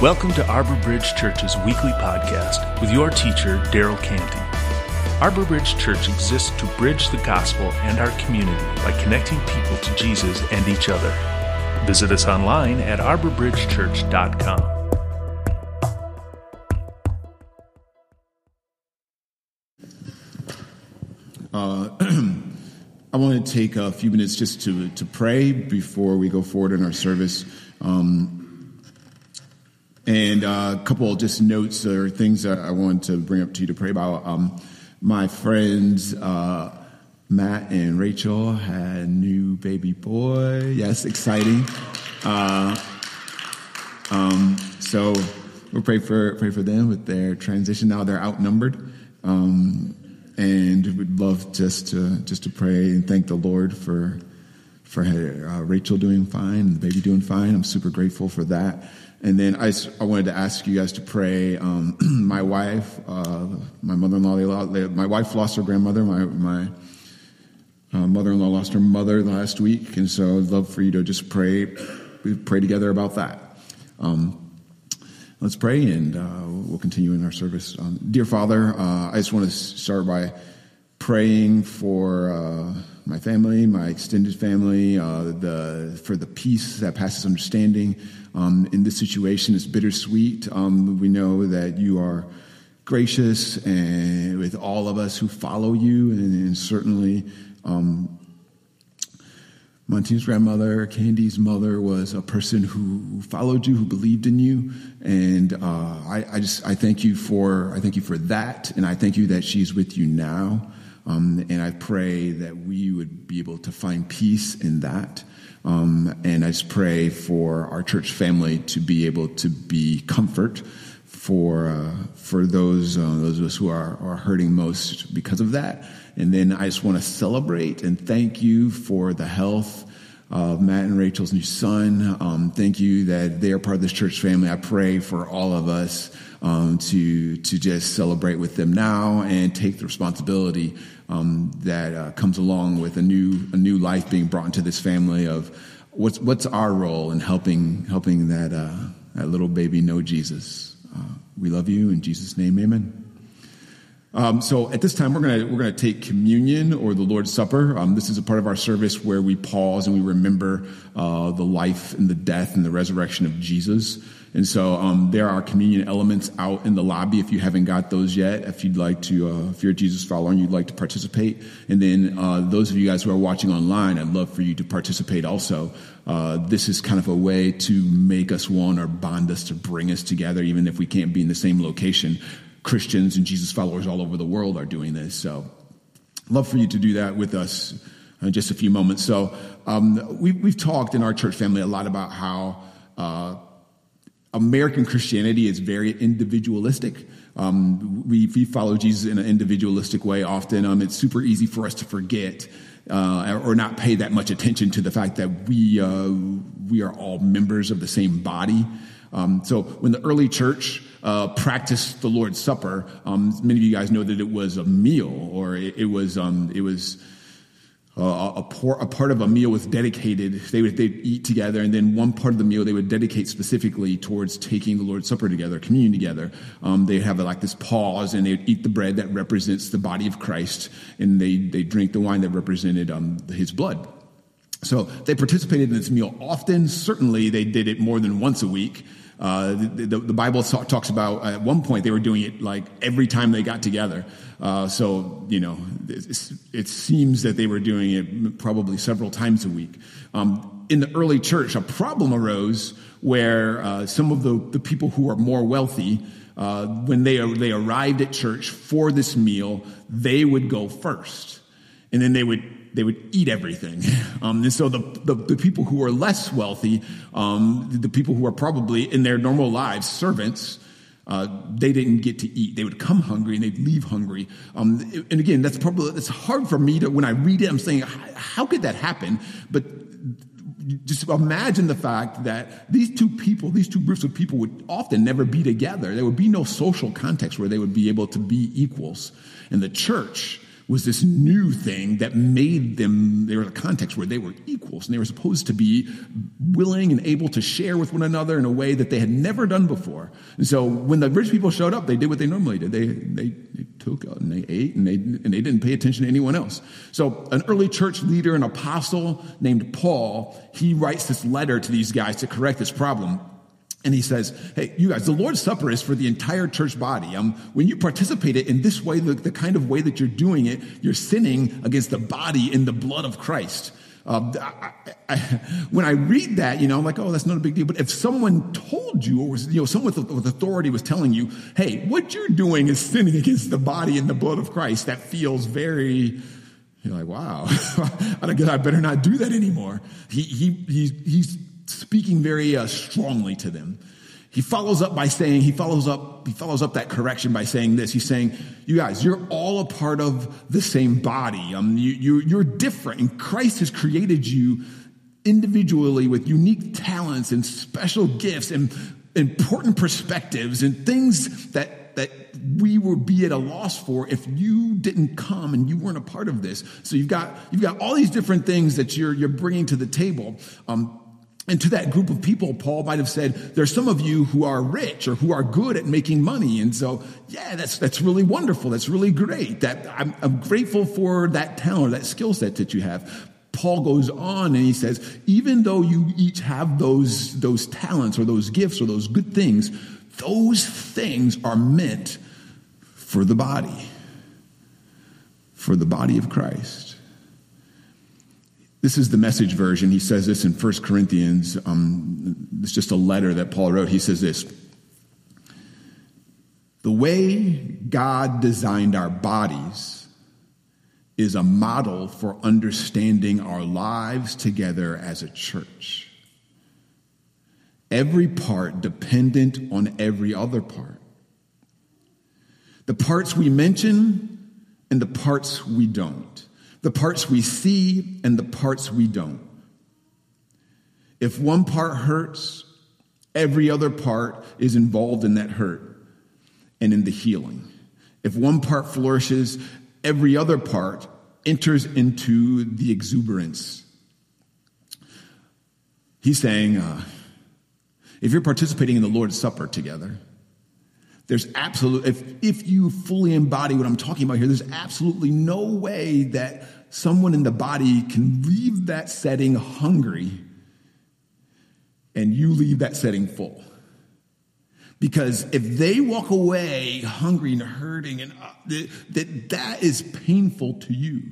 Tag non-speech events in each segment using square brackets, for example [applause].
Welcome to Arbor Bridge Church's weekly podcast with your teacher, Daryl Canty. Arbor Bridge Church exists to bridge the gospel and our community by connecting people to Jesus and each other. Visit us online at arborbridgechurch.com. [clears throat] I want to take a few minutes just to, to pray before we go forward in our service. Um, and uh, a couple of just notes or things that I want to bring up to you to pray about. Um, my friends uh, Matt and Rachel had a new baby boy. Yes, exciting. Uh, um, so we'll pray for pray for them with their transition. Now they're outnumbered, um, and we'd love just to just to pray and thank the Lord for for uh, Rachel doing fine and the baby doing fine. I'm super grateful for that. And then I, I wanted to ask you guys to pray. Um, [clears throat] my wife, uh, my mother-in-law, my wife lost her grandmother. My, my uh, mother-in-law lost her mother last week. And so I'd love for you to just pray. We pray together about that. Um, let's pray and uh, we'll continue in our service. Um, dear Father, uh, I just want to start by praying for uh, my family, my extended family, uh, the, for the peace that passes understanding um, in this situation. It's bittersweet. Um, we know that you are gracious and with all of us who follow you, and, and certainly um, Montine's grandmother, Candy's mother, was a person who followed you, who believed in you, and uh, I, I, just I thank you for I thank you for that, and I thank you that she's with you now. Um, and I pray that we would be able to find peace in that. Um, and I just pray for our church family to be able to be comfort for uh, for those uh, those of us who are, are hurting most because of that. And then I just want to celebrate and thank you for the health of Matt and Rachel's new son. Um, thank you that they are part of this church family. I pray for all of us um, to to just celebrate with them now and take the responsibility um, that uh, comes along with a new a new life being brought into this family of what's what's our role in helping helping that uh, that little baby know Jesus. Uh, we love you in Jesus' name, Amen. Um, so at this time, we're gonna we're gonna take communion or the Lord's Supper. Um, this is a part of our service where we pause and we remember uh, the life and the death and the resurrection of Jesus. And so um, there are communion elements out in the lobby if you haven't got those yet. If you'd like to, uh, if you're a Jesus follower and you'd like to participate. And then uh, those of you guys who are watching online, I'd love for you to participate also. Uh, this is kind of a way to make us one or bond us to bring us together, even if we can't be in the same location. Christians and Jesus followers all over the world are doing this. So love for you to do that with us in just a few moments. So um, we, have talked in our church family a lot about how uh, American Christianity is very individualistic. Um, we, we, follow Jesus in an individualistic way often. Um, it's super easy for us to forget uh, or not pay that much attention to the fact that we, uh, we are all members of the same body. Um, so when the early church uh, practiced the Lord's Supper, um, many of you guys know that it was a meal or it, it was, um, it was uh, a, por- a, part of a meal was dedicated. They would they'd eat together, and then one part of the meal they would dedicate specifically towards taking the Lord's Supper together, communion together. Um, they have like this pause, and they'd eat the bread that represents the body of Christ, and they they drink the wine that represented um, His blood. So they participated in this meal often. Certainly, they did it more than once a week. Uh, the, the, Bible talks about at one point they were doing it like every time they got together. Uh, so, you know, it seems that they were doing it probably several times a week. Um, in the early church, a problem arose where uh, some of the, the people who are more wealthy, uh, when they, they arrived at church for this meal, they would go first. And then they would they would eat everything. [laughs] Um, and so the, the, the, people who are less wealthy, um, the people who are probably in their normal lives servants, uh, they didn't get to eat. They would come hungry and they'd leave hungry. Um, and again, that's probably it's hard for me to when I read it. I'm saying, how could that happen? But just imagine the fact that these two people, these two groups of people, would often never be together. There would be no social context where they would be able to be equals. And the church was this new thing that made them, there was a context where they were equals and they were supposed to be willing and able to share with one another in a way that they had never done before. And so when the rich people showed up, they did what they normally did. They, they, they took and they ate and they, and they didn't pay attention to anyone else. So an early church leader, an apostle named Paul, he writes this letter to these guys to correct this problem. And he says, Hey, you guys, the Lord's Supper is for the entire church body. Um, when you participate in this way, the, the, kind of way that you're doing it, you're sinning against the body in the blood of Christ. Uh, I, I, [laughs] when I read that, you know, I'm like, oh, that's not a big deal. But if someone told you, or was, you know, someone with, with authority was telling you, hey, what you're doing is sinning against the body and the blood of Christ, that feels very, you're like, wow, [laughs] I guess I better not do that anymore. He, he, he's, he's speaking very uh, strongly to them. He follows up by saying, he follows up, he follows up that correction by saying this. He's saying, you guys, you're all a part of the same body. Um, you, you, you're different and Christ has created you individually with unique talents and special gifts and important perspectives and things that, that we would be at a loss for if you didn't come and you weren't a part of this. So you've got, you've got all these different things that you're, you're bringing to the table. Um, and to that group of people, Paul might have said, there's some of you who are rich or who are good at making money. And so, yeah, that's, that's really wonderful. That's really great. That I'm, I'm grateful for that talent, or that skill set that you have. Paul goes on and he says, even though you each have those, those talents or those gifts or those good things, those things are meant for the body, for the body of Christ. This is the message version. He says this in 1 Corinthians. Um, it's just a letter that Paul wrote. He says this The way God designed our bodies is a model for understanding our lives together as a church. Every part dependent on every other part. The parts we mention and the parts we don't the parts we see and the parts we don't. If one part hurts, every other part is involved in that hurt and in the healing. If one part flourishes, every other part enters into the exuberance. He's saying, uh, if you're participating in the Lord's Supper together, there's absolute, if, if you fully embody what I'm talking about here, there's absolutely no way that someone in the body can leave that setting hungry and you leave that setting full. Because if they walk away hungry and hurting, and uh, that, that is painful to you.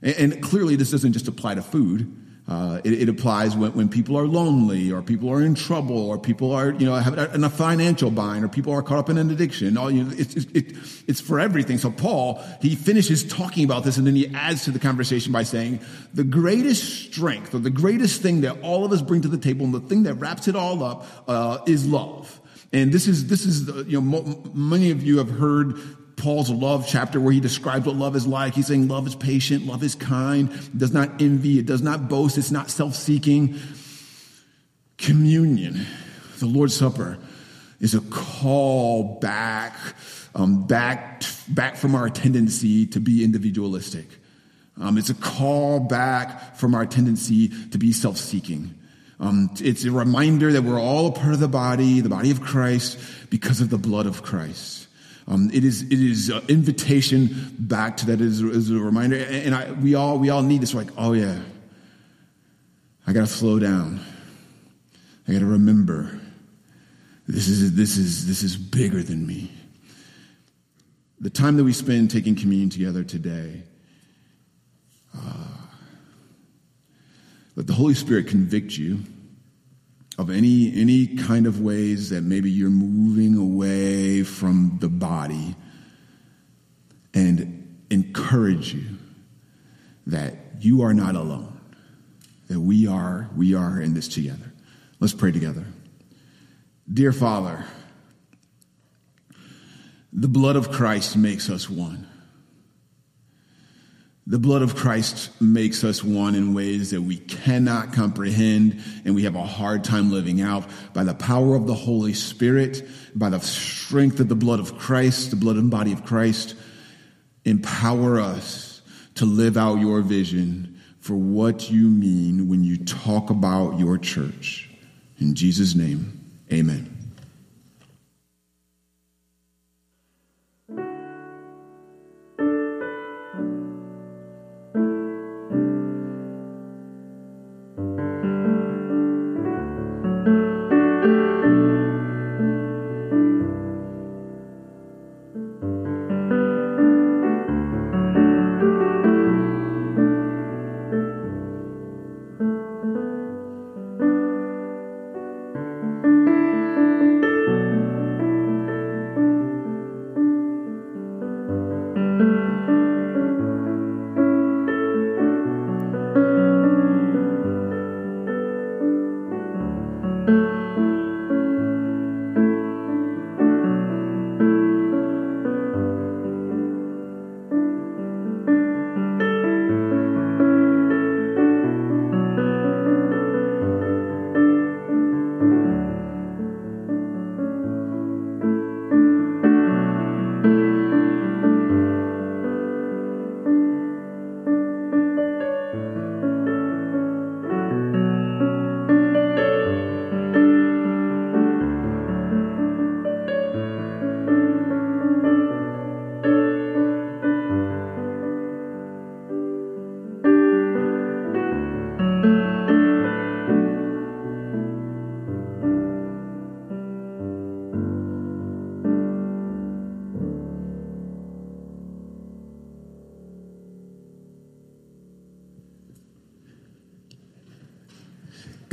And, and clearly, this doesn't just apply to food. Uh, it, it, applies when, when people are lonely or people are in trouble or people are, you know, have in a financial bind or people are caught up in an addiction. All, you know, it, it, it's for everything. So Paul, he finishes talking about this and then he adds to the conversation by saying the greatest strength or the greatest thing that all of us bring to the table and the thing that wraps it all up uh, is love. And this is, this is, you know, many of you have heard Paul's love chapter where he describes what love is like. He's saying love is patient, love is kind, it does not envy, it does not boast, it's not self seeking. Communion, the Lord's Supper, is a call back, um, back, back from our tendency to be individualistic. Um, it's a call back from our tendency to be self seeking. Um, it's a reminder that we're all a part of the body, the body of Christ, because of the blood of Christ. Um, it is it is an invitation back to that as, as a reminder, and I, we all we all need this. like, oh yeah, I got to slow down. I got to remember this is this is this is bigger than me. The time that we spend taking communion together today, uh, let the Holy Spirit convict you of any, any kind of ways that maybe you're moving away from the body and encourage you that you are not alone, that we are, we are in this together. Let's pray together. Dear Father, the blood of Christ makes us one. The blood of Christ makes us one in ways that we cannot comprehend and we have a hard time living out. By the power of the Holy Spirit, by the strength of the blood of Christ, the blood and body of Christ, empower us to live out your vision for what you mean when you talk about your church. In Jesus' name, amen.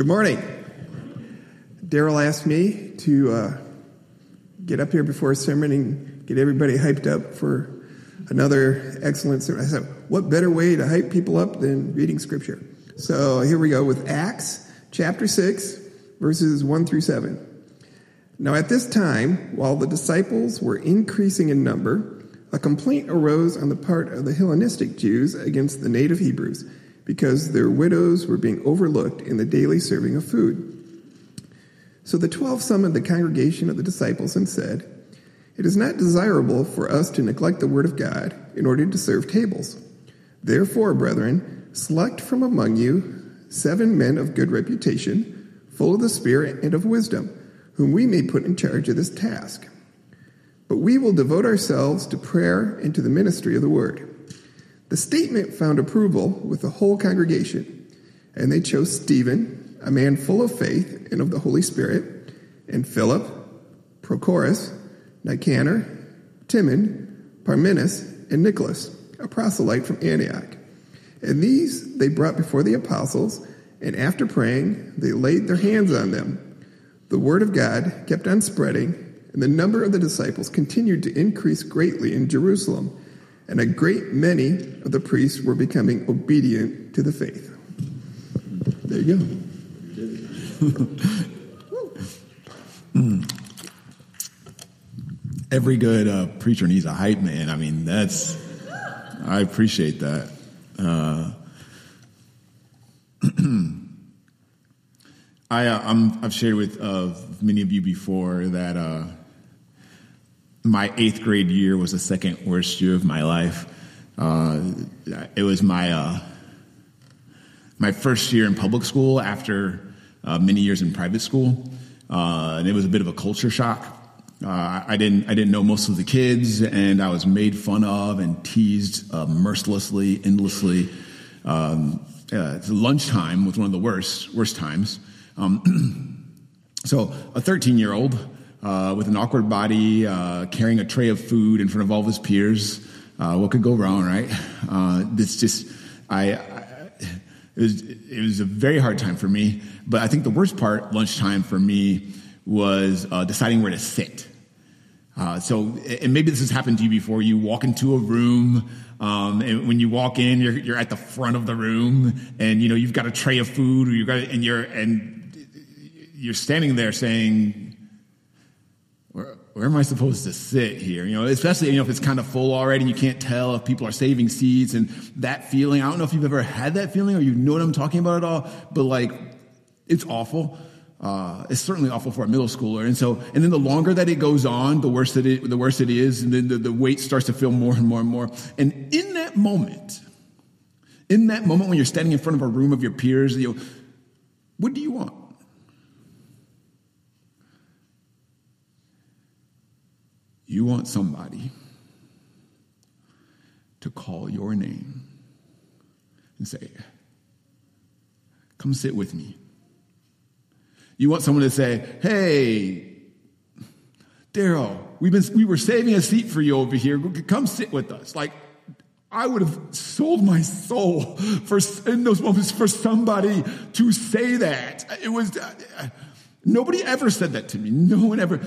Good morning. Daryl asked me to uh, get up here before a sermon and get everybody hyped up for another excellent sermon. I said, what better way to hype people up than reading scripture? So here we go with Acts chapter 6, verses 1 through 7. Now, at this time, while the disciples were increasing in number, a complaint arose on the part of the Hellenistic Jews against the native Hebrews because their widows were being overlooked in the daily serving of food. So the twelve summoned the congregation of the disciples and said, It is not desirable for us to neglect the word of God in order to serve tables. Therefore, brethren, select from among you seven men of good reputation, full of the Spirit and of wisdom, whom we may put in charge of this task. But we will devote ourselves to prayer and to the ministry of the word. The statement found approval with the whole congregation, and they chose Stephen, a man full of faith and of the Holy Spirit, and Philip, Prochorus, Nicanor, Timon, Parmenas, and Nicholas, a proselyte from Antioch. And these they brought before the apostles, and after praying, they laid their hands on them. The word of God kept on spreading, and the number of the disciples continued to increase greatly in Jerusalem and a great many of the priests were becoming obedient to the faith. There you go. [laughs] Every good uh, preacher needs a hype man. I mean, that's, I appreciate that. Uh, [clears throat] I, uh, i have shared with uh, many of you before that uh, my eighth grade year was the second worst year of my life. Uh, it was my uh, my first year in public school after uh, many years in private school, uh, and it was a bit of a culture shock. Uh, I didn't I didn't know most of the kids, and I was made fun of and teased uh, mercilessly, endlessly. Um, lunchtime was one of the worst worst times. Um, [clears throat] so a 13 year old uh, with an awkward body, uh, carrying a tray of food in front of all of his peers. Uh, what could go wrong, right? Uh, this just, I, I it, was, it was a very hard time for me. But I think the worst part, lunchtime for me, was uh, deciding where to sit. Uh, so, and maybe this has happened to you before. You walk into a room, um, and when you walk in, you're, you're at the front of the room, and you know you've got a tray of food, or you got, and you're and you're standing there saying, where, am I supposed to sit here? You know, especially, you know, if it's kind of full already and you can't tell if people are saving seats and that feeling. I don't know if you've ever had that feeling or you know what I'm talking about at all, but like, it's awful. uh, it's certainly awful for a middle schooler. And so, and then the longer that it goes on, the worse that it, the worse it is. And then the, the weight starts to feel more and more and more. And in that moment, in that moment when you're standing in front of a room of your peers, you know, what do you want? You want somebody to call your name and say, Come sit with me. You want someone to say, Hey, Daryl, we've been we were saving a seat for you over here. Come sit with us. Like I would have sold my soul for in those moments for somebody to say that. It was nobody ever said that to me. No one ever.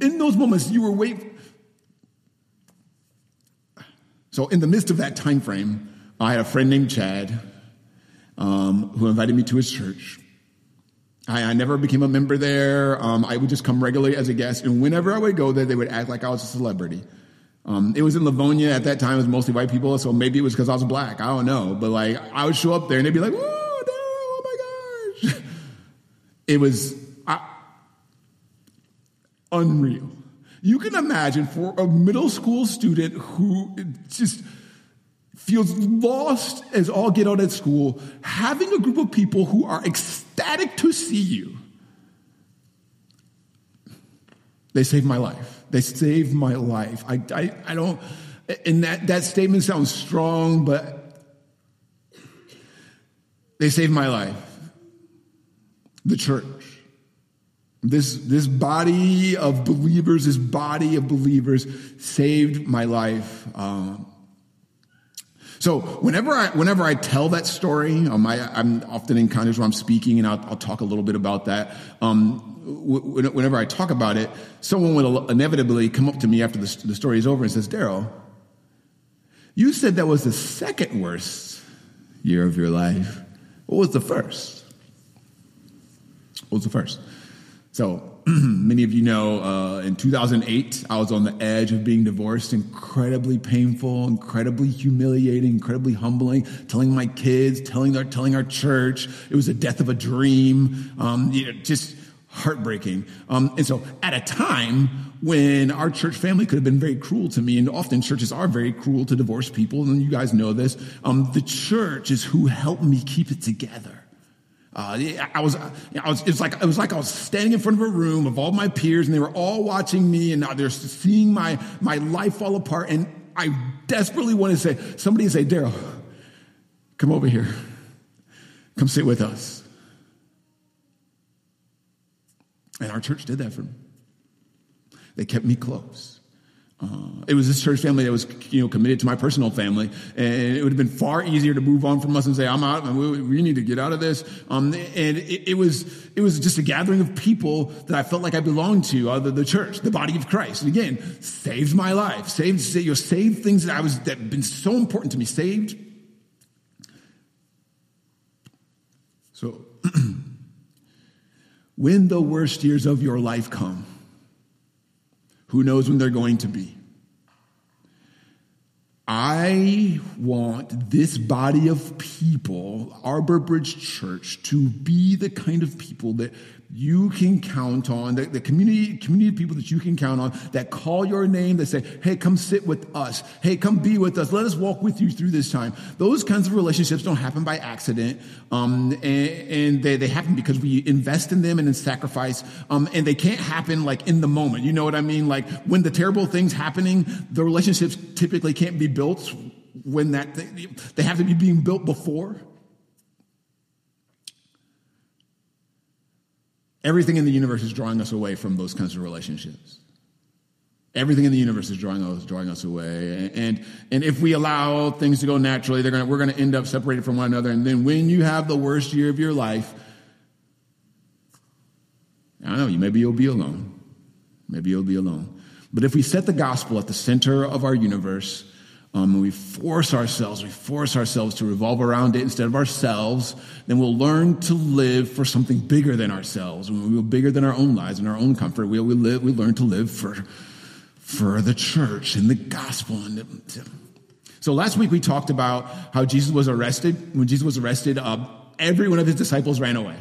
In those moments, you were waiting. So in the midst of that time frame, I had a friend named Chad um, who invited me to his church. I, I never became a member there. Um, I would just come regularly as a guest, and whenever I would go there, they would act like I was a celebrity. Um, it was in Livonia at that time. It was mostly white people, so maybe it was because I was black. I don't know, but like I would show up there, and they'd be like, "Whoa, oh my gosh!" [laughs] it was uh, unreal. You can imagine for a middle school student who just feels lost as all get out at school, having a group of people who are ecstatic to see you. They saved my life. They saved my life. I, I, I don't, and that, that statement sounds strong, but they saved my life. The church. This, this body of believers, this body of believers saved my life. Um, so whenever I, whenever I tell that story, um, I, am often in context where I'm speaking and I'll, I'll talk a little bit about that. Um, whenever I talk about it, someone will inevitably come up to me after the, the story is over and says, Daryl, you said that was the second worst year of your life. What was the first? What was the first? So [clears throat] many of you know, uh, in 2008, I was on the edge of being divorced. Incredibly painful, incredibly humiliating, incredibly humbling. Telling my kids, telling our, telling our church, it was the death of a dream. Um, you know, just heartbreaking. Um, and so, at a time when our church family could have been very cruel to me, and often churches are very cruel to divorced people, and you guys know this. Um, the church is who helped me keep it together. Uh, I was, I was, it was like, it was like I was standing in front of a room of all my peers and they were all watching me and they're seeing my, my life fall apart. And I desperately want to say, somebody say, Daryl, come over here. Come sit with us. And our church did that for me. They kept me close. Uh, it was this church family that was, you know, committed to my personal family, and it would have been far easier to move on from us and say, "I'm out, we, we need to get out of this." Um, and it, it, was, it was just a gathering of people that I felt like I belonged to, uh, the, the, church, the body of Christ. And again, saved my life, saved, you know, saved things that I was that been so important to me, saved. So, [clears throat] when the worst years of your life come who knows when they're going to be? I want this body of people, Arbor Bridge Church, to be the kind of people that you can count on, the, the community, community of people that you can count on that call your name, that say, hey, come sit with us. Hey, come be with us. Let us walk with you through this time. Those kinds of relationships don't happen by accident. Um, and, and they, they happen because we invest in them and in sacrifice. Um, and they can't happen like in the moment. You know what I mean? Like when the terrible things happening, the relationships typically can't be built when that, they have to be being built before. Everything in the universe is drawing us away from those kinds of relationships. Everything in the universe is drawing us, drawing us away. And, and if we allow things to go naturally, they're gonna, we're going to end up separated from one another. And then when you have the worst year of your life, I don't know, you maybe you'll be alone. Maybe you'll be alone. But if we set the gospel at the center of our universe, um, we force ourselves, we force ourselves to revolve around it instead of ourselves, then we'll learn to live for something bigger than ourselves. When we are bigger than our own lives and our own comfort, we, we, live, we learn to live for, for the church and the gospel. And so last week we talked about how Jesus was arrested. When Jesus was arrested, uh, every one of his disciples ran away.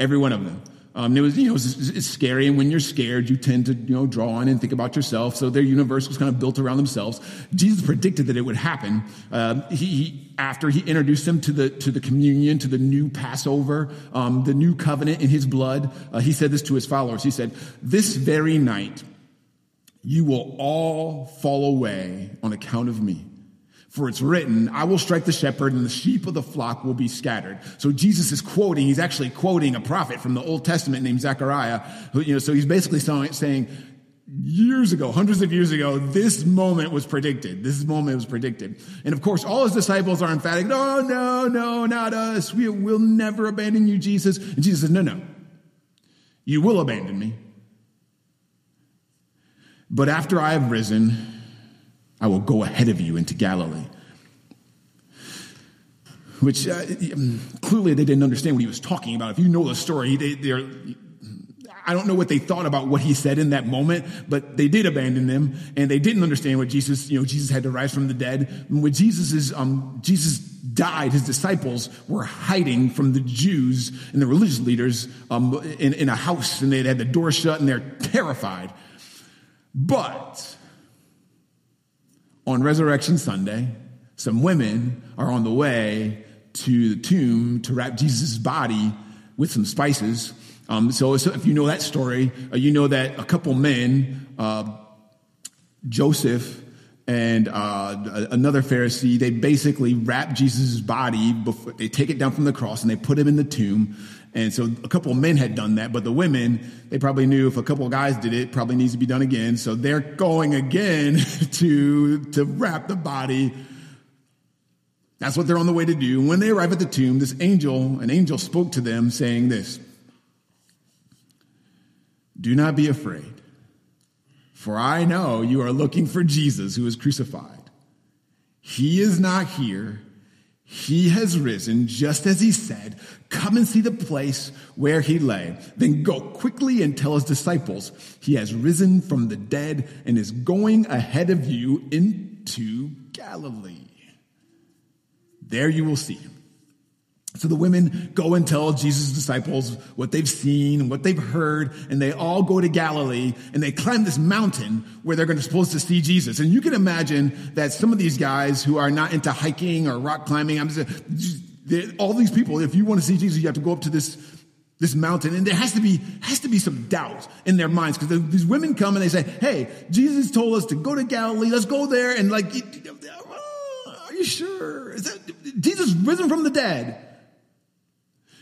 Every one of them. Um, it was, you know, it's, it's, scary, and when you're scared, you tend to, you know, draw on and think about yourself. So their universe was kind of built around themselves. Jesus predicted that it would happen. Um, he, he, after he introduced them to the to the communion, to the new Passover, um, the new covenant in His blood, uh, he said this to his followers. He said, "This very night, you will all fall away on account of me." For it's written, I will strike the shepherd and the sheep of the flock will be scattered. So Jesus is quoting, he's actually quoting a prophet from the Old Testament named Zechariah. Who, you know, so he's basically saying, years ago, hundreds of years ago, this moment was predicted. This moment was predicted. And of course, all his disciples are emphatic, no, no, no, not us. We will never abandon you, Jesus. And Jesus says, no, no. You will abandon me. But after I have risen, I will go ahead of you into Galilee. Which uh, clearly they didn't understand what he was talking about. If you know the story, they, they're, I don't know what they thought about what he said in that moment, but they did abandon them, and they didn't understand what Jesus, you know, Jesus had to rise from the dead. When Jesus is, um, Jesus died, his disciples were hiding from the Jews and the religious leaders um, in, in a house, and they had the door shut, and they're terrified. But on Resurrection Sunday, some women are on the way to the tomb to wrap Jesus' body with some spices. Um, so, if you know that story, uh, you know that a couple men, uh, Joseph and uh, another Pharisee, they basically wrap Jesus' body, before, they take it down from the cross and they put him in the tomb. And so a couple of men had done that, but the women, they probably knew if a couple of guys did it, probably needs to be done again. So they're going again [laughs] to, to wrap the body. That's what they're on the way to do. When they arrive at the tomb, this angel, an angel spoke to them saying this, do not be afraid, for I know you are looking for Jesus who was crucified. He is not here he has risen just as he said. Come and see the place where he lay. Then go quickly and tell his disciples he has risen from the dead and is going ahead of you into Galilee. There you will see him. So the women go and tell Jesus' disciples what they've seen and what they've heard, and they all go to Galilee and they climb this mountain where they're going to supposed to see Jesus. And you can imagine that some of these guys who are not into hiking or rock climbing, I'm just, all these people, if you want to see Jesus, you have to go up to this this mountain, and there has to be has to be some doubt in their minds because these women come and they say, "Hey, Jesus told us to go to Galilee. Let's go there." And like, are you sure? Is that Jesus risen from the dead?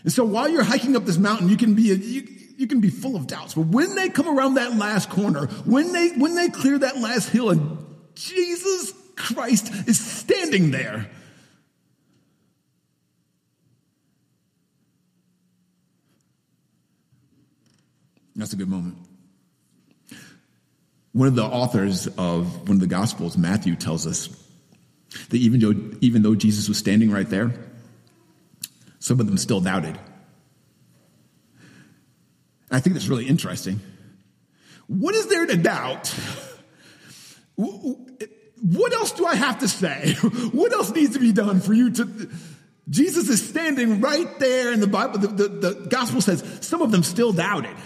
And so while you're hiking up this mountain, you can be, you, you can be full of doubts. But when they come around that last corner, when they, when they clear that last hill and Jesus Christ is standing there, That's a good moment. One of the authors of one of the Gospels, Matthew, tells us that even though, even though Jesus was standing right there, some of them still doubted. I think that's really interesting. What is there to doubt? What else do I have to say? What else needs to be done for you to? Jesus is standing right there in the Bible. The, the, the gospel says some of them still doubted.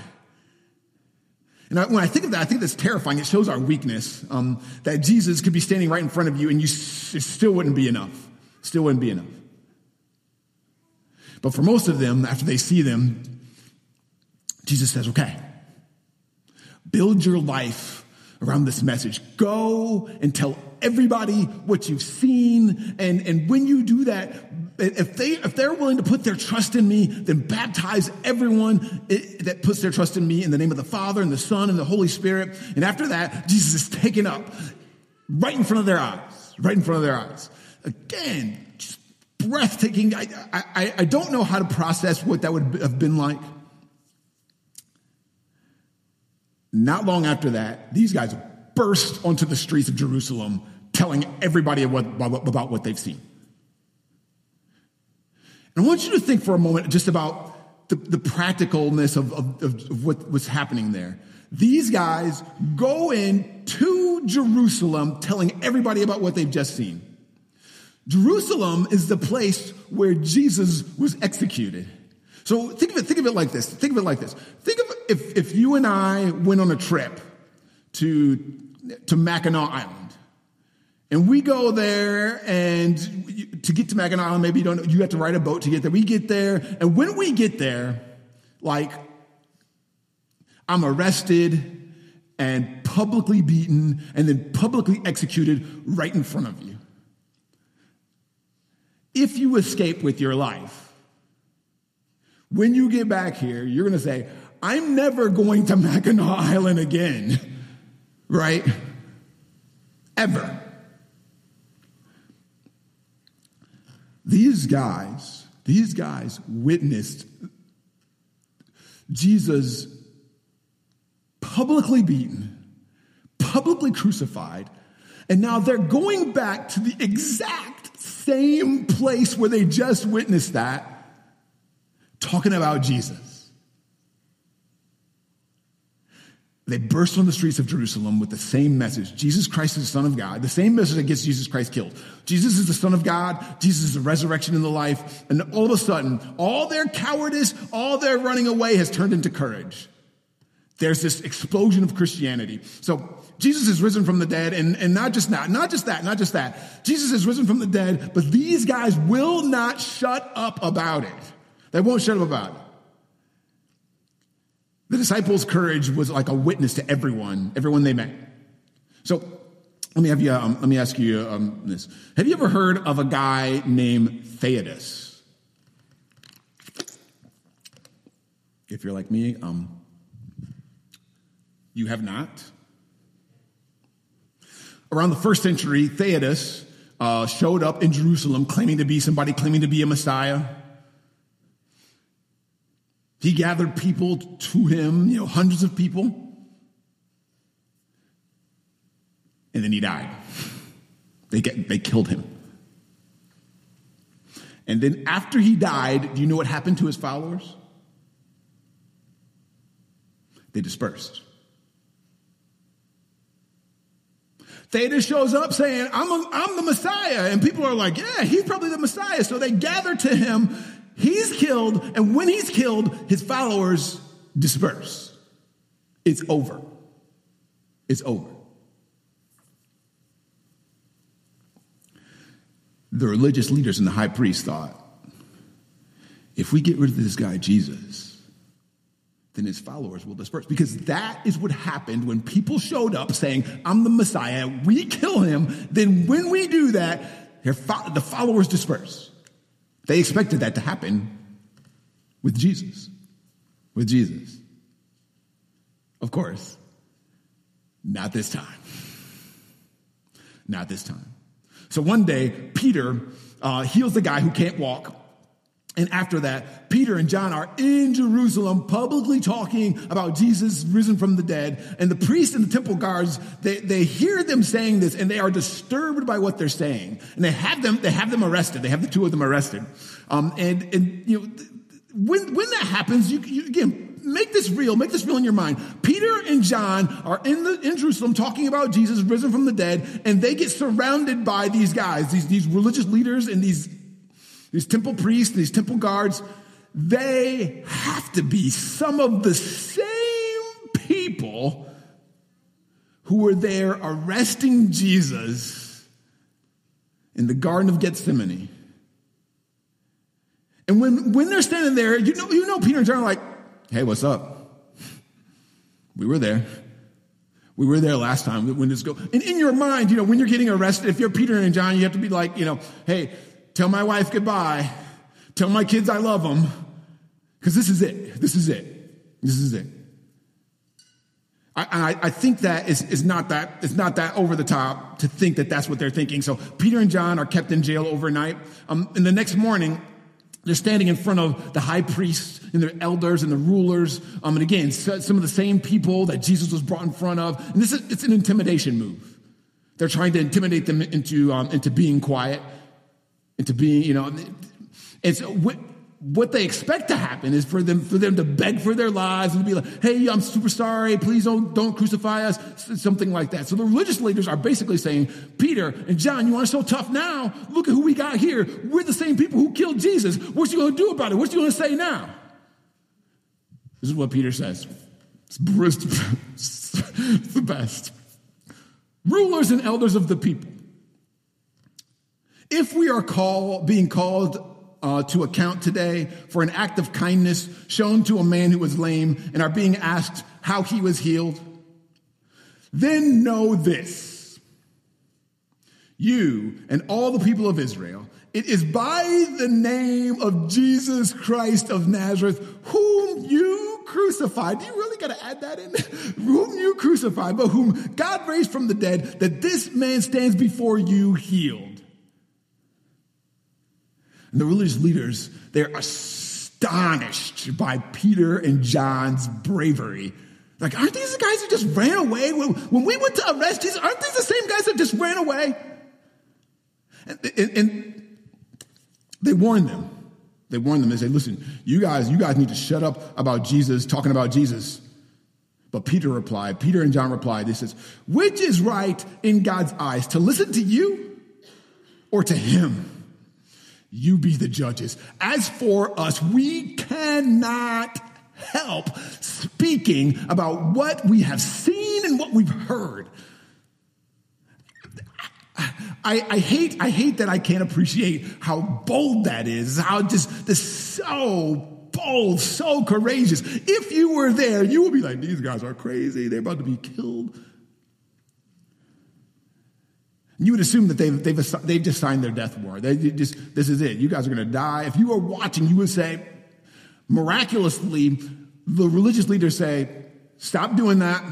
And I, when I think of that, I think that's terrifying. It shows our weakness um, that Jesus could be standing right in front of you and you it still wouldn't be enough. Still wouldn't be enough. But for most of them, after they see them, Jesus says, okay, build your life around this message. Go and tell everybody what you've seen. And, and when you do that, if they if they're willing to put their trust in me, then baptize everyone that puts their trust in me in the name of the Father and the Son and the Holy Spirit. And after that, Jesus is taken up right in front of their eyes, right in front of their eyes. Again, just breathtaking. I, I, I don't know how to process what that would have been like. Not long after that, these guys burst onto the streets of Jerusalem telling everybody about, about what they've seen. And I want you to think for a moment just about the, the practicalness of, of, of what, what's happening there. These guys go in to Jerusalem telling everybody about what they've just seen. Jerusalem is the place where Jesus was executed. So think of it, think of it like this. Think of it like this. Think of if, if you and I went on a trip to, to Mackinac Island. And we go there, and to get to Mackinac Island, maybe you don't you have to ride a boat to get there. We get there, and when we get there, like, I'm arrested and publicly beaten and then publicly executed right in front of you. If you escape with your life, when you get back here, you're going to say, I'm never going to Mackinac [laughs] Island again, right? Ever. These guys, these guys witnessed Jesus publicly beaten, publicly crucified, and now they're going back to the exact same place where they just witnessed that, talking about Jesus. They burst on the streets of Jerusalem with the same message Jesus Christ is the Son of God, the same message that gets Jesus Christ killed. Jesus is the Son of God, Jesus is the resurrection and the life, and all of a sudden, all their cowardice, all their running away has turned into courage. There's this explosion of Christianity. So Jesus is risen from the dead, and, and not just that, not just that, not just that. Jesus is risen from the dead, but these guys will not shut up about it. They won't shut up about it. The disciples' courage was like a witness to everyone, everyone they met. So let me have you. Um, let me ask you um, this: Have you ever heard of a guy named Theudas? If you're like me, um, you have not. Around the first century, Theudas uh, showed up in Jerusalem claiming to be somebody, claiming to be a Messiah. He gathered people to him, you know, hundreds of people. And then he died. They, get, they killed him. And then after he died, do you know what happened to his followers? They dispersed. Theudas shows up saying, I'm, a, I'm the Messiah. And people are like, yeah, he's probably the Messiah. So they gather to him He's killed, and when he's killed, his followers disperse. It's over. It's over. The religious leaders and the high priest thought if we get rid of this guy, Jesus, then his followers will disperse. Because that is what happened when people showed up saying, I'm the Messiah, we kill him. Then when we do that, the followers disperse. They expected that to happen with Jesus. With Jesus. Of course, not this time. Not this time. So one day, Peter uh, heals the guy who can't walk. And after that, Peter and John are in Jerusalem publicly talking about Jesus risen from the dead. And the priests and the temple guards, they, they hear them saying this and they are disturbed by what they're saying. And they have them, they have them arrested. They have the two of them arrested. Um, and, and, you know, when, when that happens, you, you, again, make this real, make this real in your mind. Peter and John are in, the, in Jerusalem talking about Jesus risen from the dead, and they get surrounded by these guys, these, these religious leaders and these these temple priests, and these temple guards, they have to be some of the same people who were there arresting Jesus in the Garden of Gethsemane. And when, when they're standing there, you know, you know Peter and John are like, hey, what's up? [laughs] We were there. We were there last time when this go. And in your mind, you know, when you're getting arrested, if you're Peter and John, you have to be like, you know, hey, Tell my wife goodbye. Tell my kids I love them. Because this is it. This is it. This is it. I, I, think that is, is not that is not that over the top to think that that's what they're thinking. So Peter and John are kept in jail overnight. Um, and the next morning, they're standing in front of the high priests and the elders and the rulers. Um, and again, some of the same people that Jesus was brought in front of. And this is it's an intimidation move. They're trying to intimidate them into um, into being quiet into be, you know, it's what, what they expect to happen is for them for them to beg for their lives and to be like, "Hey, I'm super sorry. Please don't don't crucify us." Something like that. So the religious leaders are basically saying, "Peter and John, you to show tough now? Look at who we got here. We're the same people who killed Jesus. What you going to do about it? What you going to say now?" This is what Peter says. [laughs] It's the best. Rulers and elders of the people. If we are call, being called uh, to account today for an act of kindness shown to a man who was lame and are being asked how he was healed, then know this. You and all the people of Israel, it is by the name of Jesus Christ of Nazareth, whom you crucified. Do you really got to add that in? [laughs] whom you crucified, but whom God raised from the dead, that this man stands before you healed. And the religious leaders, they're astonished by Peter and John's bravery. Like, aren't these the guys who just ran away? When, we went to arrest Jesus, aren't these the same guys that just ran away? And, and, and they warned them. They warned them. They said, listen, you guys, you guys need to shut up about Jesus, talking about Jesus. But Peter replied, Peter and John replied, he says, which is right in God's eyes, to listen to you or to him? You be the judges. As for us, we cannot help speaking about what we have seen and what we've heard. I, I, hate, I hate that I can't appreciate how bold that is, how just this so bold, so courageous. If you were there, you would be like, these guys are crazy. They're about to be killed. You would assume that they've, they've, they've just signed their death warrant. They just, this is it. You guys are going to die. If you were watching, you would say, miraculously, the religious leaders say, stop doing that.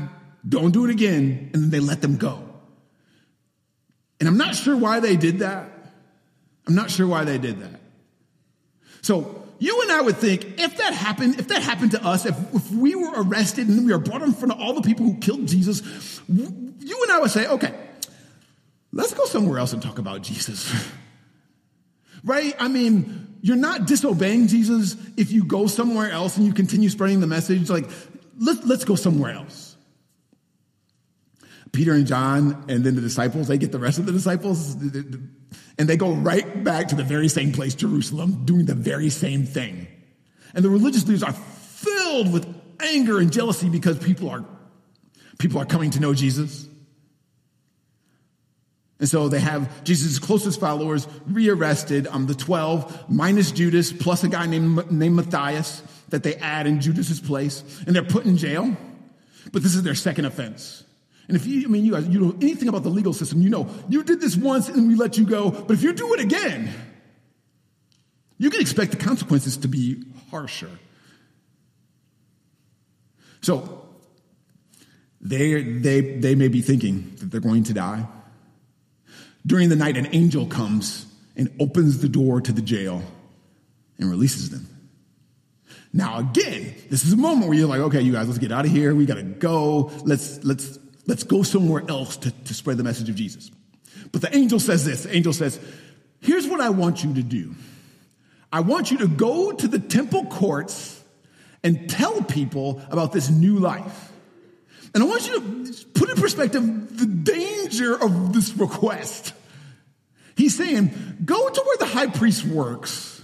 Don't do it again. And then they let them go. And I'm not sure why they did that. I'm not sure why they did that. So you and I would think if that happened, if that happened to us, if, if we were arrested and we were brought in front of all the people who killed Jesus, you and I would say, okay, Let's go somewhere else and talk about Jesus. [laughs] right? I mean, you're not disobeying Jesus if you go somewhere else and you continue spreading the message. Like, let's, let's go somewhere else. Peter and John, and then the disciples, they get the rest of the disciples, and they go right back to the very same place, Jerusalem, doing the very same thing. And the religious leaders are filled with anger and jealousy because people are, people are coming to know Jesus. And so they have Jesus' closest followers rearrested, um, the 12, minus Judas, plus a guy named, named Matthias that they add in Judas's place. And they're put in jail. But this is their second offense. And if you, I mean, you guys, you know anything about the legal system, you know, you did this once and we let you go. But if you do it again, you can expect the consequences to be harsher. So they, they, they may be thinking that they're going to die. During the night, an angel comes and opens the door to the jail and releases them. Now, again, this is a moment where you're like, okay, you guys, let's get out of here. We got to go. Let's, let's, let's go somewhere else to, to spread the message of Jesus. But the angel says this the angel says, here's what I want you to do. I want you to go to the temple courts and tell people about this new life. And I want you to put in perspective the danger of this request. He's saying, go to where the high priest works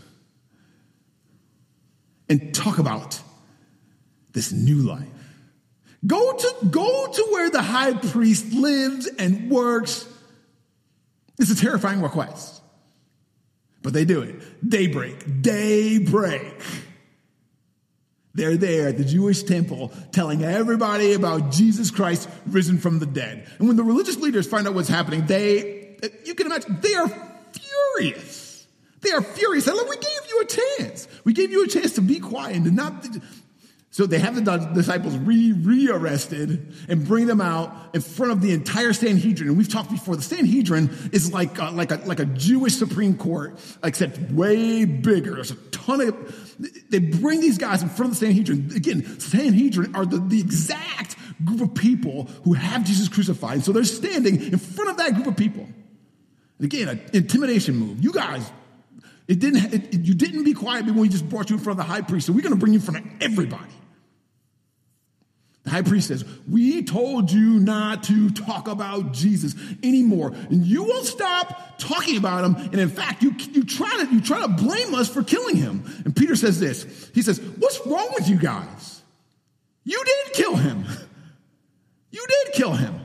and talk about this new life. Go to, go to where the high priest lives and works. It's a terrifying request. But they do it. Daybreak, daybreak. They're there at the Jewish temple telling everybody about Jesus Christ risen from the dead. And when the religious leaders find out what's happening, they, you can imagine, they are furious. They are furious. They're like, we gave you a chance. We gave you a chance to be quiet and not. So they have the disciples re rearrested and bring them out in front of the entire Sanhedrin. And we've talked before. The Sanhedrin is like a, like a, like a Jewish Supreme Court, except way bigger. There's a ton of. They bring these guys in front of the Sanhedrin. Again, Sanhedrin are the, the exact group of people who have Jesus crucified. So they're standing in front of that group of people. And again, an intimidation move. You guys, it didn't. It, you didn't be quiet when we just brought you in front of the high priest. So we're going to bring you in front of everybody. The high priest says, We told you not to talk about Jesus anymore. And you won't stop talking about him. And in fact, you, you, try to, you try to blame us for killing him. And Peter says this He says, What's wrong with you guys? You did kill him. You did kill him.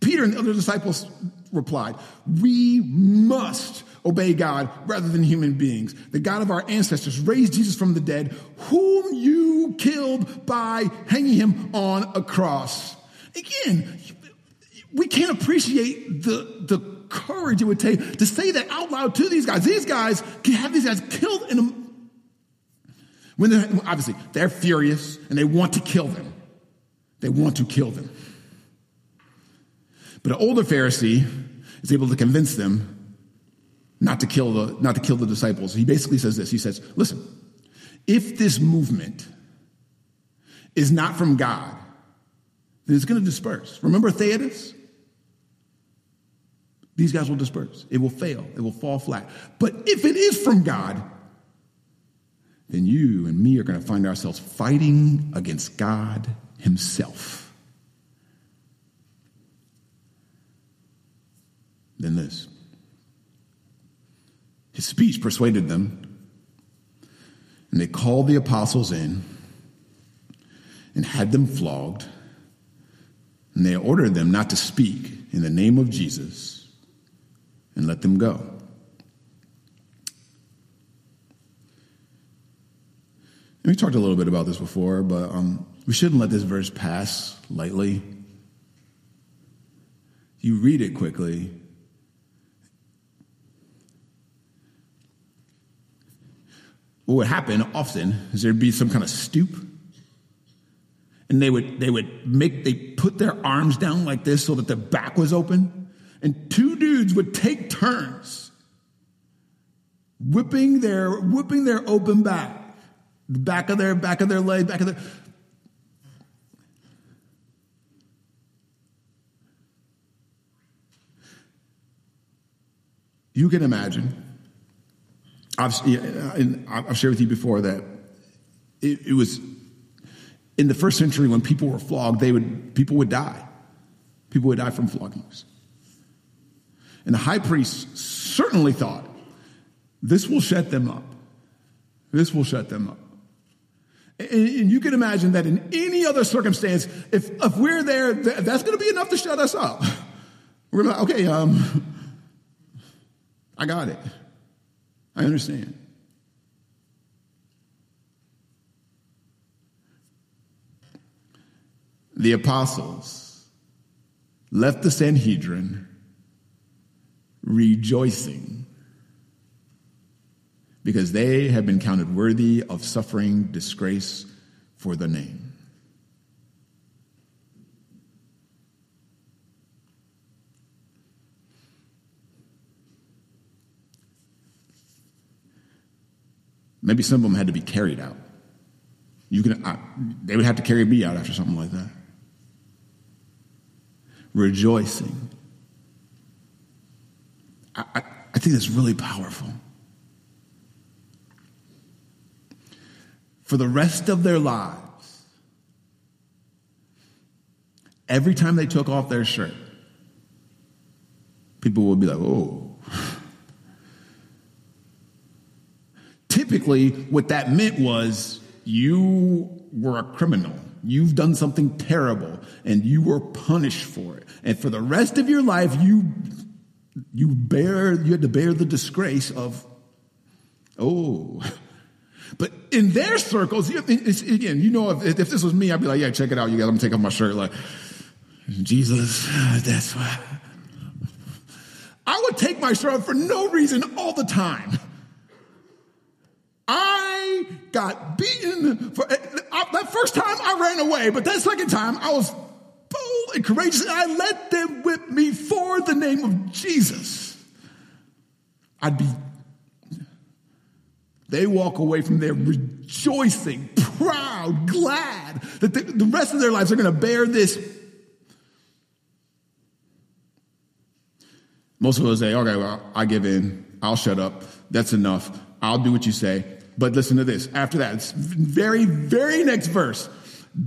Peter and the other disciples replied, We must obey God rather than human beings. The God of our ancestors raised Jesus from the dead, whom you killed by hanging him on a cross. Again, we can't appreciate the, the courage it would take to say that out loud to these guys. These guys can have these guys killed in a, when they're obviously they're furious and they want to kill them. They want to kill them. But an older Pharisee is able to convince them not to kill the, not to kill the disciples. He basically says this. He says, listen, if this movement is not from God, then it's going to disperse. Remember Theudas? These guys will disperse. It will fail. It will fall flat. But if it is from God, then you and me are going to find ourselves fighting against God Himself. Then this. His speech persuaded them, and they called the apostles in and had them flogged, and they ordered them not to speak in the name of Jesus and let them go. And we talked a little bit about this before, but um, we shouldn't let this verse pass lightly. You read it quickly, what would happen often is there'd be some kind of stoop and they would they would make they put their arms down like this so that their back was open and two dudes would take turns whipping their whipping their open back the back of their back of their leg back of their you can imagine I've, I've shared with you before that it, it, was in the first century when people were flogged, they would, people would die. People would die from floggings. And the high priest certainly thought, this will shut them up. This will shut them up. And, and you can imagine that in any other circumstance, if, if we're there, that's going to be enough to shut us up. [laughs] We're like, okay, um, I got it. I understand. The apostles left the Sanhedrin rejoicing because they have been counted worthy of suffering disgrace for the name. Maybe some of them had to be carried out. You can, I, they would have to carry me out after something like that. Rejoicing. I, I, I think that's really powerful. For the rest of their lives, every time they took off their shirt, people would be like, oh, typically what that meant was you were a criminal. You've done something terrible and you were punished for it. And for the rest of your life, you, you bear, you had to bear the disgrace of, oh. But in their circles, again, you know, if, if this was me, I'd be like, yeah, check it out. You let me take off my shirt. Like, Jesus, that's why. I would take my shirt off for no reason all the time. I got beaten for eh, I, that first time I ran away, but that second time I was bold and courageous and I let them whip me for the name of Jesus. I'd be, they walk away from there rejoicing, proud, glad that the, the rest of their lives are going to bear this. Most of us say, okay, well, I give in. I'll shut up. That's enough. I'll do what you say. But listen to this. After that, it's very, very next verse.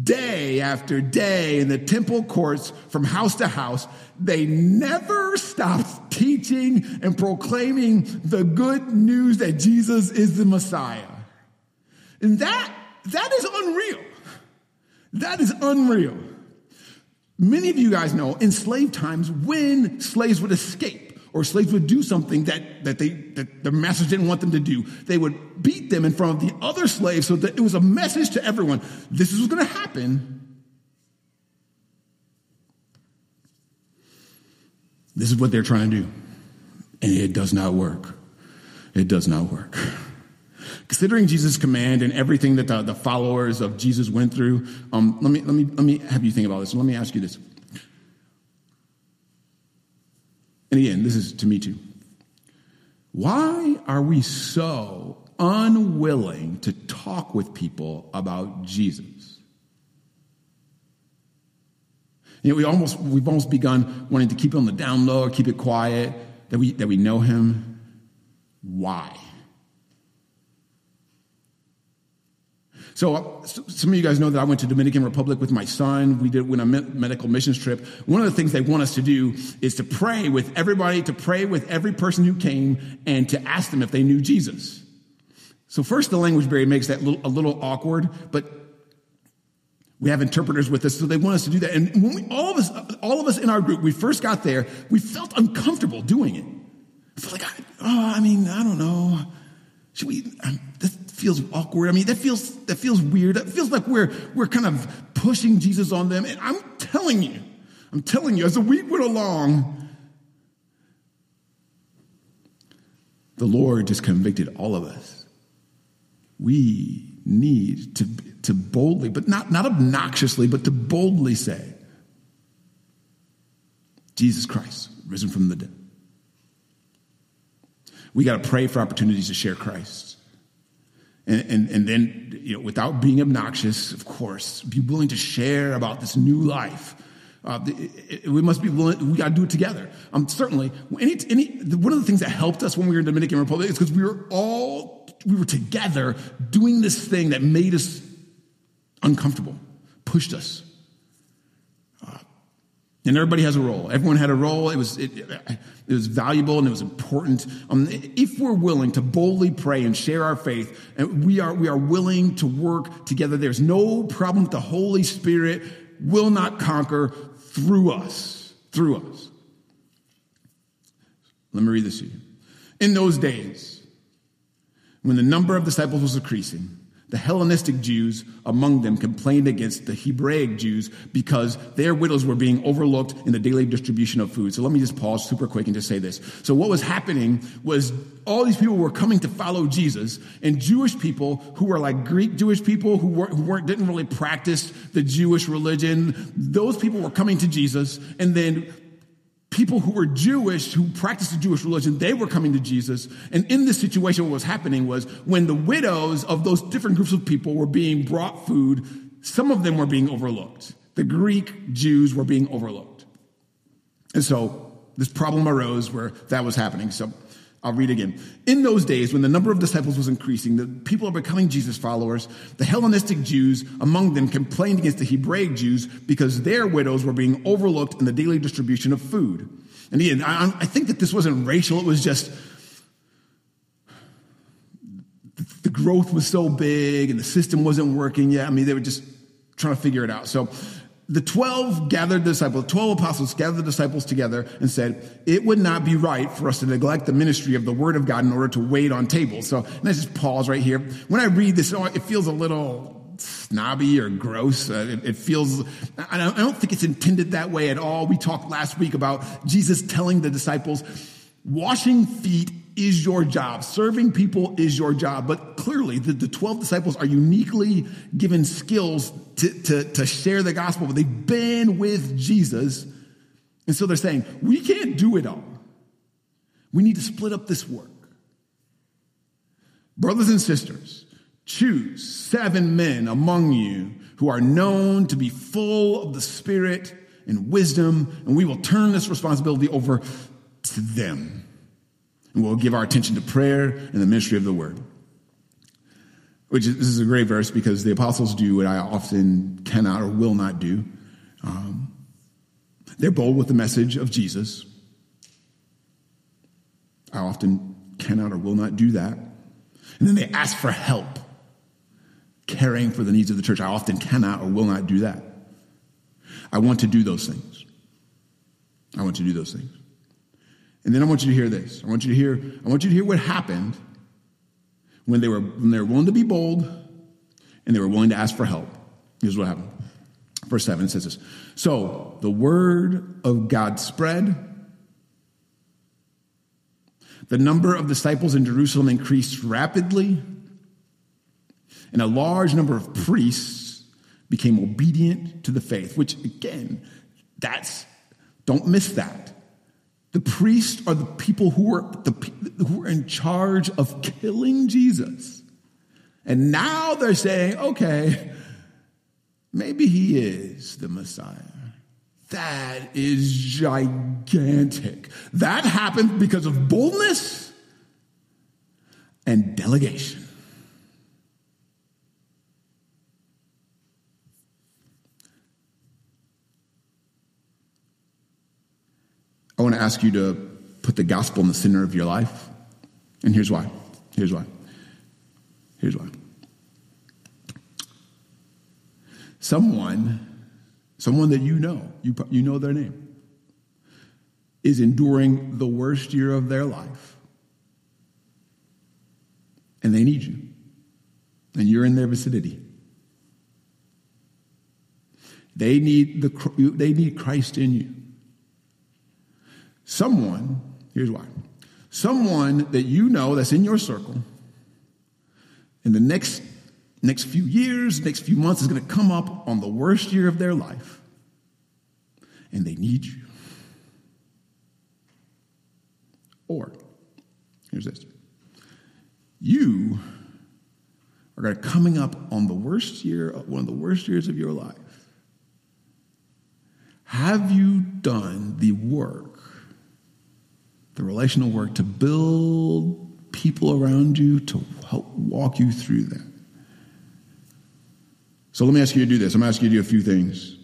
Day after day in the temple courts from house to house, they never stopped teaching and proclaiming the good news that Jesus is the Messiah. And that, that is unreal. That is unreal. Many of you guys know in slave times when slaves would escape or slaves would do something that, that, they, that their masters didn't want them to do, they would beat them in front of the other slaves so that it was a message to everyone this is what's going to happen. This is what they're trying to do. And it does not work. It does not work. Considering Jesus' command and everything that the, the followers of Jesus went through, um, let, me, let, me, let me have you think about this. Let me ask you this. And again, this is to me too. Why are we so unwilling to talk with people about Jesus? You know, we almost, we've almost begun wanting to keep it on the down low keep it quiet, that we, that we know him. Why? So, some of you guys know that I went to Dominican Republic with my son. We did went a medical missions trip. One of the things they want us to do is to pray with everybody, to pray with every person who came, and to ask them if they knew Jesus. So, first, the language barrier makes that a little awkward, but we have interpreters with us, so they want us to do that. And when we, all of us, all of us in our group, we first got there, we felt uncomfortable doing it. I felt like, oh, I mean, I don't know. Should we? Um, this feels awkward. I mean, that feels that feels weird. That feels like we're we're kind of pushing Jesus on them. And I'm telling you, I'm telling you, as the week went along, the Lord just convicted all of us. We need to to boldly, but not not obnoxiously, but to boldly say, Jesus Christ, risen from the dead. We got to pray for opportunities to share Christ. And, and, and then, you know, without being obnoxious, of course, be willing to share about this new life. Uh, it, it, we must be willing, we got to do it together. Um, certainly, any, any, one of the things that helped us when we were in Dominican Republic is because we were all, we were together doing this thing that made us uncomfortable, pushed us. And everybody has a role. Everyone had a role. It was, it, it was valuable and it was important. Um, if we're willing to boldly pray and share our faith, and we are, we are willing to work together, there's no problem the Holy Spirit will not conquer through us. Through us. Let me read this to you. In those days, when the number of disciples was increasing, the Hellenistic Jews among them complained against the Hebraic Jews because their widows were being overlooked in the daily distribution of food. So let me just pause super quick and just say this. So what was happening was all these people were coming to follow Jesus and Jewish people who were like Greek Jewish people who, weren't, who weren't, didn't really practice the Jewish religion. Those people were coming to Jesus and then people who were Jewish, who practiced the Jewish religion, they were coming to Jesus. And in this situation, what was happening was when the widows of those different groups of people were being brought food, some of them were being overlooked. The Greek Jews were being overlooked. And so this problem arose where that was happening. So I'll read again. In those days, when the number of disciples was increasing, the people are becoming Jesus followers. The Hellenistic Jews among them complained against the Hebraic Jews because their widows were being overlooked in the daily distribution of food. And again, I, I think that this wasn't racial, it was just the growth was so big and the system wasn't working yet. I mean, they were just trying to figure it out. So the 12 gathered the disciples, 12 apostles gathered the disciples together and said, it would not be right for us to neglect the ministry of the word of God in order to wait on tables. So let's just pause right here. When I read this, it feels a little snobby or gross. Uh, it, feels, I don't think it's intended that way at all. We talked last week about Jesus telling the disciples, washing feet is your job. Serving people is your job. But clearly, the, the 12 disciples are uniquely given skills to, to, to share the gospel. But they've been with Jesus. And so they're saying, we can't do it all. We need to split up this work. Brothers and sisters, choose seven men among you who are known to be full of the Spirit and wisdom, and we will turn this responsibility over to them. And we'll give our attention to prayer and the ministry of the word. Which is, this is a great verse because the apostles do what I often cannot or will not do. Um, they're bold with the message of Jesus. I often cannot or will not do that. And then they ask for help. caring for the needs of the church. I often cannot or will not do that. I want to do those things. I want to do those things. And then I want you to hear this. I want you to hear, I want you to hear what happened when they were when they were willing to be bold and they were willing to ask for help. Here's what happened. Verse 7 says this. So the word of God spread. The number of disciples in Jerusalem increased rapidly, and a large number of priests became obedient to the faith, which again, that's, don't miss that. The priests are the people who are, the, who are in charge of killing Jesus. And now they're saying, okay, maybe he is the Messiah. That is gigantic. That happened because of boldness and delegation. I want to ask you to put the gospel in the center of your life. And here's why. Here's why. Here's why. Someone, someone that you know, you, you know their name, is enduring the worst year of their life. And they need you. And you're in their vicinity. They need, the, they need Christ in you. Someone, here's why someone that you know that's in your circle in the next next few years, next few months is going to come up on the worst year of their life and they need you. Or, here's this you are going to coming up on the worst year, one of the worst years of your life. Have you done the work the relational work to build people around you to help walk you through that. So let me ask you to do this. I'm asking you to do a few things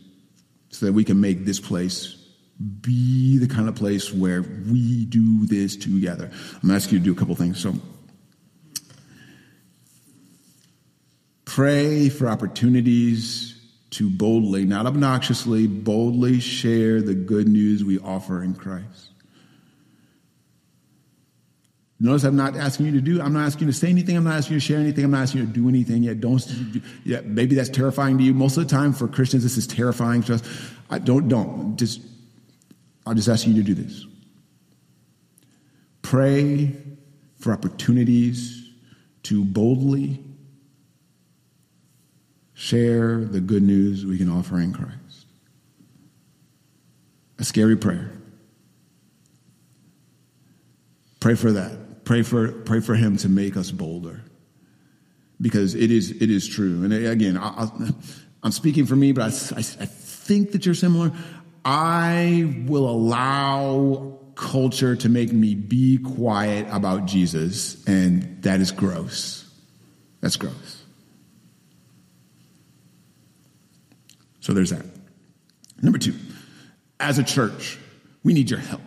so that we can make this place be the kind of place where we do this together. I'm asking you to do a couple things. So pray for opportunities to boldly, not obnoxiously, boldly share the good news we offer in Christ. Notice I'm not asking you to do, I'm not asking you to say anything, I'm not asking you to share anything, I'm not asking you to do anything yet. Don't, yeah, maybe that's terrifying to you. Most of the time for Christians, this is terrifying to us. I don't, don't. Just, I'll just ask you to do this. Pray for opportunities to boldly share the good news we can offer in Christ. A scary prayer. Pray for that pray for, pray for him to make us bolder because it is, it is true. And again, I, am speaking for me, but I, I, I think that you're similar. I will allow culture to make me be quiet about Jesus, and that is gross. That's gross. So there's that. Number two, as a church, we need your help.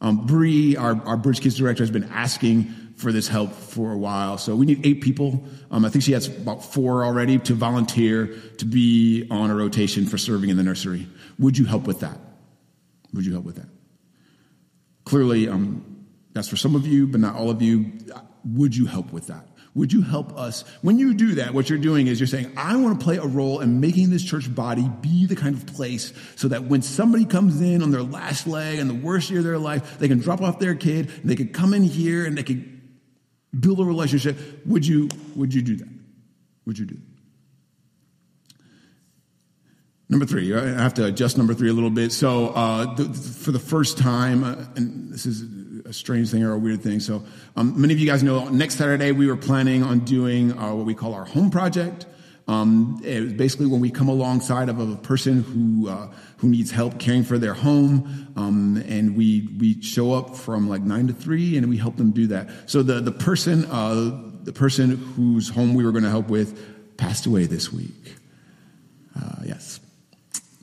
Um, Bree, our, our Bridge Kids director, has been asking for this help for a while. So we need eight people. Um, I think she has about four already to volunteer to be on a rotation for serving in the nursery. Would you help with that? Would you help with that? Clearly, um, that's for some of you, but not all of you. Would you help with that? Would you help us? When you do that, what you're doing is you're saying, I want to play a role in making this church body be the kind of place so that when somebody comes in on their last leg and the worst year of their life, they can drop off their kid they can come in here and they can build a relationship. Would you, would you do that? Would you do that? Number three, I have to adjust number three a little bit. So, uh, the, for the first time, uh, and this is a strange thing or a weird thing. So, um, many of you guys know next Saturday we were planning on doing uh, what we call our home project. Um, it was basically when we come alongside of a person who uh, who needs help caring for their home, um, and we we show up from like nine to three, and we help them do that. So the the person uh, the person whose home we were going to help with passed away this week. Uh, yes,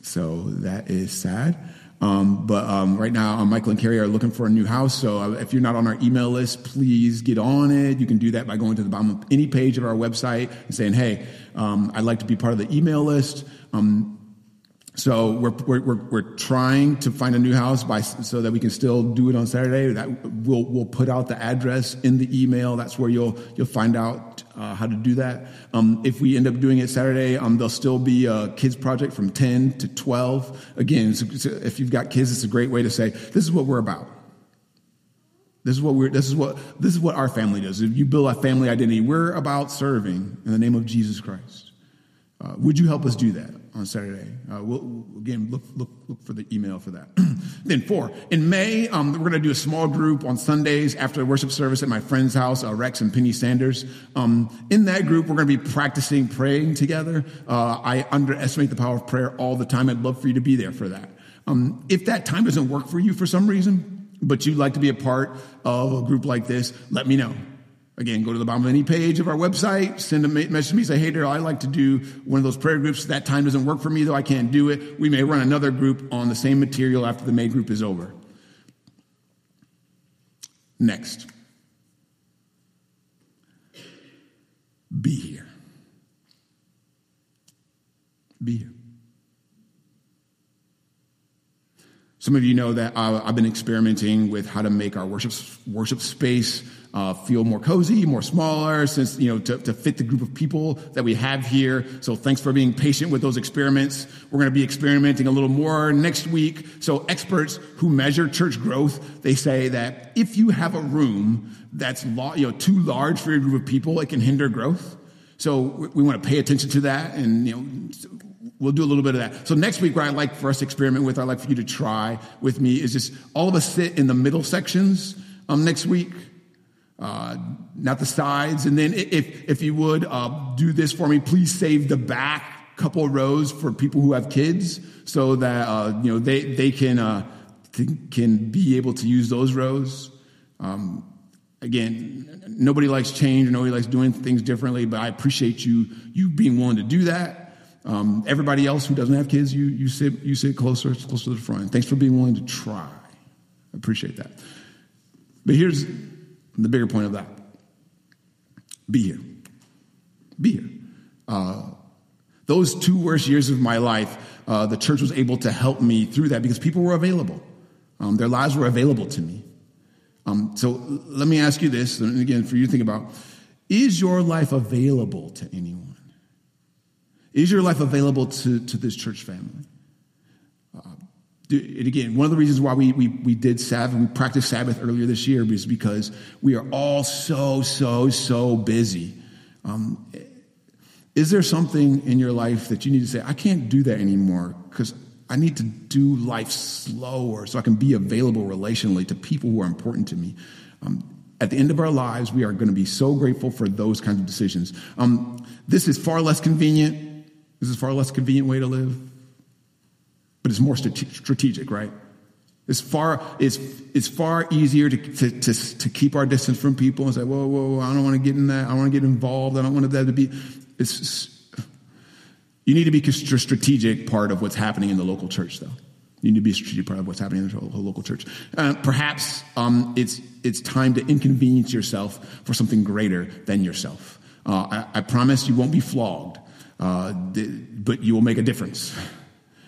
So that is sad. Um, but um, right now, uh, Michael and Carrie are looking for a new house. So uh, if you're not on our email list, please get on it. You can do that by going to the bottom of any page of our website and saying, "Hey, um, I'd like to be part of the email list." Um, so we're, we're, we're, we're, trying to find a new house by, so that we can still do it on Saturday. That we'll, we'll put out the address in the email. That's where you'll, you'll find out uh, how to do that. Um, if we end up doing it Saturday, um, there'll still be a kids project from 10 to 12. Again, it's, it's, if you've got kids, it's a great way to say, this is what we're about. This is what we're, this is what, this is what our family does. If you build a family identity, we're about serving in the name of Jesus Christ. Uh, would you help us do that on Saturday? Uh, we'll, again, look, look, look for the email for that. [clears throat] then, four, in May, um, we're going to do a small group on Sundays after the worship service at my friend's house, uh, Rex and Penny Sanders. Um, in that group, we're going to be practicing praying together. Uh, I underestimate the power of prayer all the time. I'd love for you to be there for that. Um, if that time doesn't work for you for some reason, but you'd like to be a part of a group like this, let me know. Again, go to the bottom of any page of our website, send a message to me, say, hey, Daryl, I'd like to do one of those prayer groups. That time doesn't work for me, though I can't do it. We may run another group on the same material after the May group is over. Next. Be here. Be here. Some of you know that I've been experimenting with how to make our worship, worship space uh, feel more cozy, more smaller, since, you know, to, to fit the group of people that we have here. So thanks for being patient with those experiments. We're going to be experimenting a little more next week. So experts who measure church growth, they say that if you have a room that's, you know, too large for your group of people, it can hinder growth. So we want to pay attention to that and, you know, we'll do a little bit of that. So next week, what I'd like for us to experiment with, I'd like for you to try with me is just all of us sit in the middle sections um, next week uh, not the sides. And then if, if you would uh, do this for me, please save the back couple rows for people who have kids so that, uh, you know, they, they can, uh, can be able to use those rows. Um, again, nobody likes change, nobody likes doing things differently, but I appreciate you, you being willing to do that. Um, everybody else who doesn't have kids, you, you sit, you sit closer, closer to the front. Thanks for being willing to try. I appreciate that. But here's, the bigger point of that be here. Be here. Uh, those two worst years of my life, uh, the church was able to help me through that because people were available. Um, their lives were available to me. Um, so let me ask you this, and again, for you to think about is your life available to anyone? Is your life available to, to this church family? And again, one of the reasons why we, we, we did Sabbath, we practiced Sabbath earlier this year is because we are all so, so, so busy. Um, is there something in your life that you need to say, I can't do that anymore because I need to do life slower so I can be available relationally to people who are important to me? Um, at the end of our lives, we are going to be so grateful for those kinds of decisions. Um, this is far less convenient. This is far less convenient way to live but it's more strategic, right? It's far, it's, it's far easier to, to, to, to, keep our distance from people and say, whoa, whoa, whoa, I don't want to get in that. I don't want to get involved. I don't want that to be. It's, you need to be a strategic part of what's happening in the local church, though. You need to be a strategic part of what's happening in the local church. Uh, perhaps um, it's, it's time to inconvenience yourself for something greater than yourself. Uh, I, I, promise you won't be flogged, uh, but you will make a difference.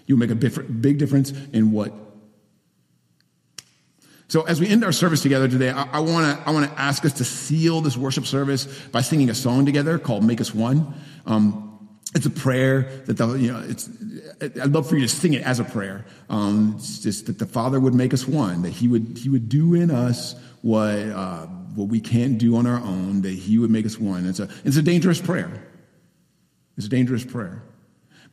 You'll make a big difference in what. So as we end our service together today, I, want to I want to ask us to seal this worship service by singing a song together called "Make Us One." Um, it's a prayer that the you know it's. I'd love for you to sing it as a prayer. Um, it's just that the Father would make us one, that He would He would do in us what uh, what we can't do on our own, that He would make us one. It's a it's a dangerous prayer. It's a dangerous prayer.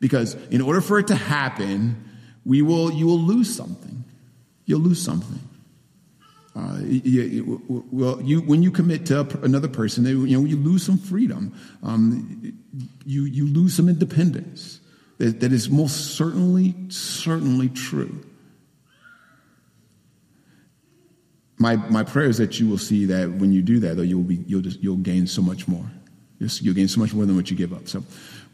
Because in order for it to happen, we will, you will lose something. You'll lose something. Uh, you, well, you, when you commit to another person, you know, you lose some freedom. Um, you, you lose some independence. That, that is most certainly, certainly true. My, my prayer is that you will see that when you do that, though, you'll, be, you'll, just, you'll gain so much more. You'll gain so much more than what you give up. So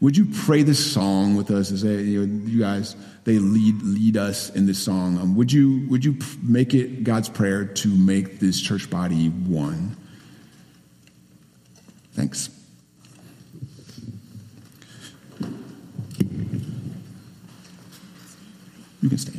would you pray this song with us as they, you, know, you guys they lead lead us in this song? Um, would you would you make it God's prayer to make this church body one? Thanks. You can stand